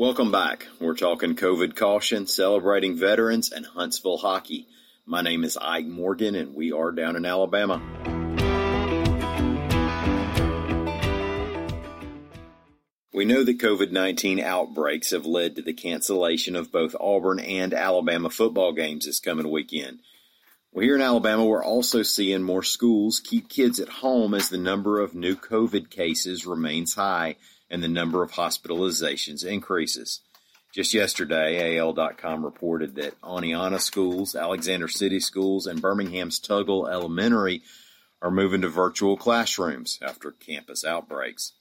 Welcome back. We're talking COVID caution, celebrating veterans, and Huntsville hockey. My name is Ike Morgan, and we are down in Alabama. We know that COVID 19 outbreaks have led to the cancellation of both Auburn and Alabama football games this coming weekend. Well, here in Alabama, we're also seeing more schools keep kids at home as the number of new COVID cases remains high and the number of hospitalizations increases. Just yesterday, AL.com reported that Oneonta schools, Alexander City schools, and Birmingham's Tuggle Elementary are moving to virtual classrooms after campus outbreaks.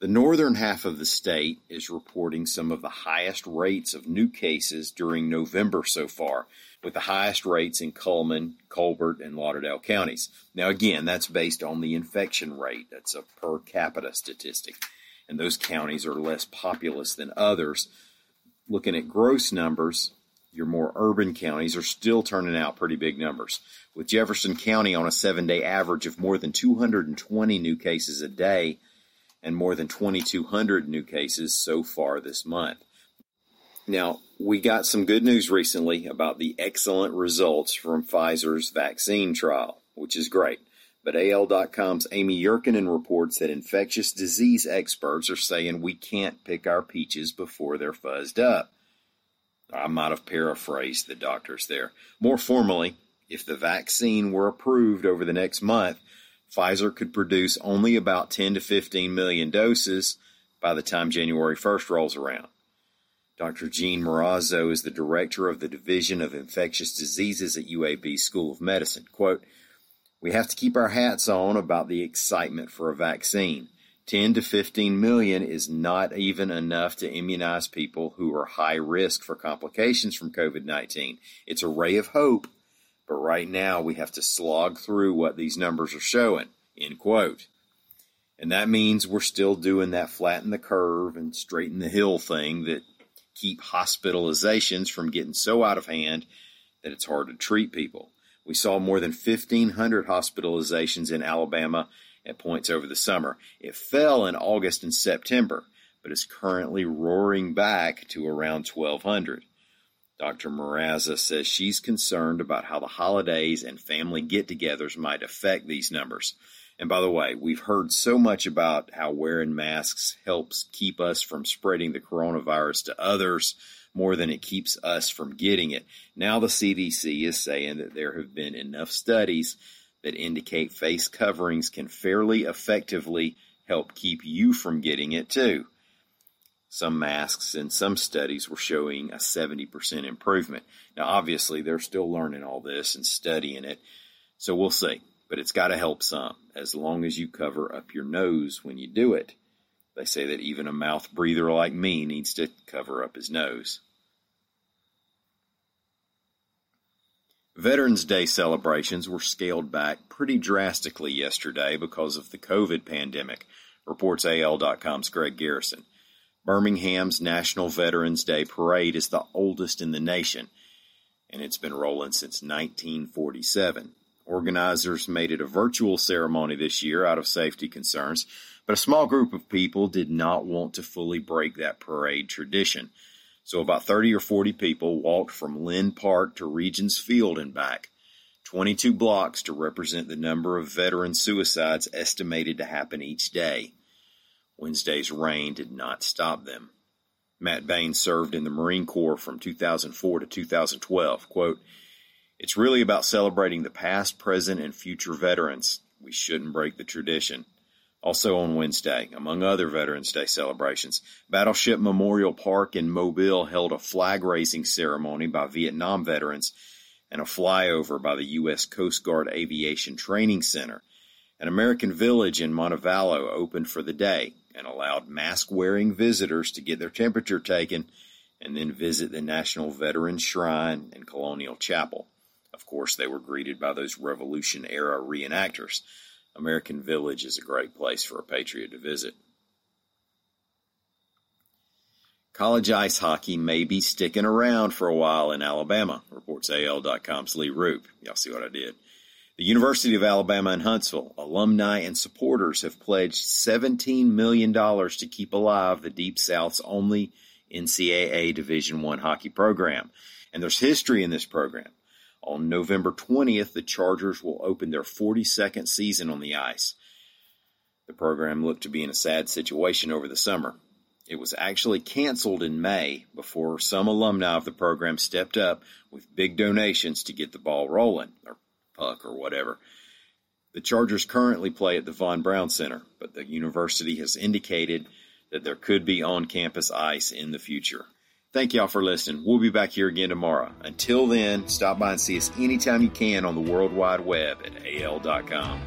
The northern half of the state is reporting some of the highest rates of new cases during November so far, with the highest rates in Cullman, Colbert, and Lauderdale counties. Now, again, that's based on the infection rate. That's a per capita statistic. And those counties are less populous than others. Looking at gross numbers, your more urban counties are still turning out pretty big numbers, with Jefferson County on a seven day average of more than 220 new cases a day and more than 2,200 new cases so far this month. Now, we got some good news recently about the excellent results from Pfizer's vaccine trial, which is great. But AL.com's Amy Yurkanin reports that infectious disease experts are saying we can't pick our peaches before they're fuzzed up. I might have paraphrased the doctors there. More formally, if the vaccine were approved over the next month, Pfizer could produce only about 10 to 15 million doses by the time January 1st rolls around. Dr. Jean Marrazzo is the director of the Division of Infectious Diseases at UAB School of Medicine. Quote, We have to keep our hats on about the excitement for a vaccine. 10 to 15 million is not even enough to immunize people who are high risk for complications from COVID 19. It's a ray of hope but right now we have to slog through what these numbers are showing, end quote. And that means we're still doing that flatten the curve and straighten the hill thing that keep hospitalizations from getting so out of hand that it's hard to treat people. We saw more than 1,500 hospitalizations in Alabama at points over the summer. It fell in August and September, but is currently roaring back to around 1,200. Dr. Marrazzo says she's concerned about how the holidays and family get togethers might affect these numbers. And by the way, we've heard so much about how wearing masks helps keep us from spreading the coronavirus to others more than it keeps us from getting it. Now the CDC is saying that there have been enough studies that indicate face coverings can fairly effectively help keep you from getting it too. Some masks and some studies were showing a 70% improvement. Now, obviously, they're still learning all this and studying it, so we'll see. But it's got to help some, as long as you cover up your nose when you do it. They say that even a mouth breather like me needs to cover up his nose. Veterans Day celebrations were scaled back pretty drastically yesterday because of the COVID pandemic, reports AL.com's Greg Garrison. Birmingham's National Veterans Day Parade is the oldest in the nation, and it's been rolling since 1947. Organizers made it a virtual ceremony this year out of safety concerns, but a small group of people did not want to fully break that parade tradition. So about 30 or 40 people walked from Linn Park to Regions Field and back, 22 blocks to represent the number of veteran suicides estimated to happen each day. Wednesday's rain did not stop them. Matt Bain served in the Marine Corps from 2004 to 2012. Quote, It's really about celebrating the past, present, and future veterans. We shouldn't break the tradition. Also on Wednesday, among other Veterans Day celebrations, Battleship Memorial Park in Mobile held a flag raising ceremony by Vietnam veterans and a flyover by the U.S. Coast Guard Aviation Training Center. An American village in Montevallo opened for the day and allowed mask wearing visitors to get their temperature taken and then visit the National Veterans Shrine and Colonial Chapel. Of course, they were greeted by those Revolution era reenactors. American Village is a great place for a patriot to visit. College ice hockey may be sticking around for a while in Alabama, reports AL.com's Lee Roop. Y'all see what I did. The University of Alabama in Huntsville, alumni and supporters have pledged $17 million to keep alive the Deep South's only NCAA Division I hockey program. And there's history in this program. On November 20th, the Chargers will open their 42nd season on the ice. The program looked to be in a sad situation over the summer. It was actually canceled in May before some alumni of the program stepped up with big donations to get the ball rolling, or puck, or whatever. The Chargers currently play at the Von Braun Center, but the university has indicated that there could be on campus ice in the future. Thank y'all for listening. We'll be back here again tomorrow. Until then, stop by and see us anytime you can on the World Wide Web at al.com.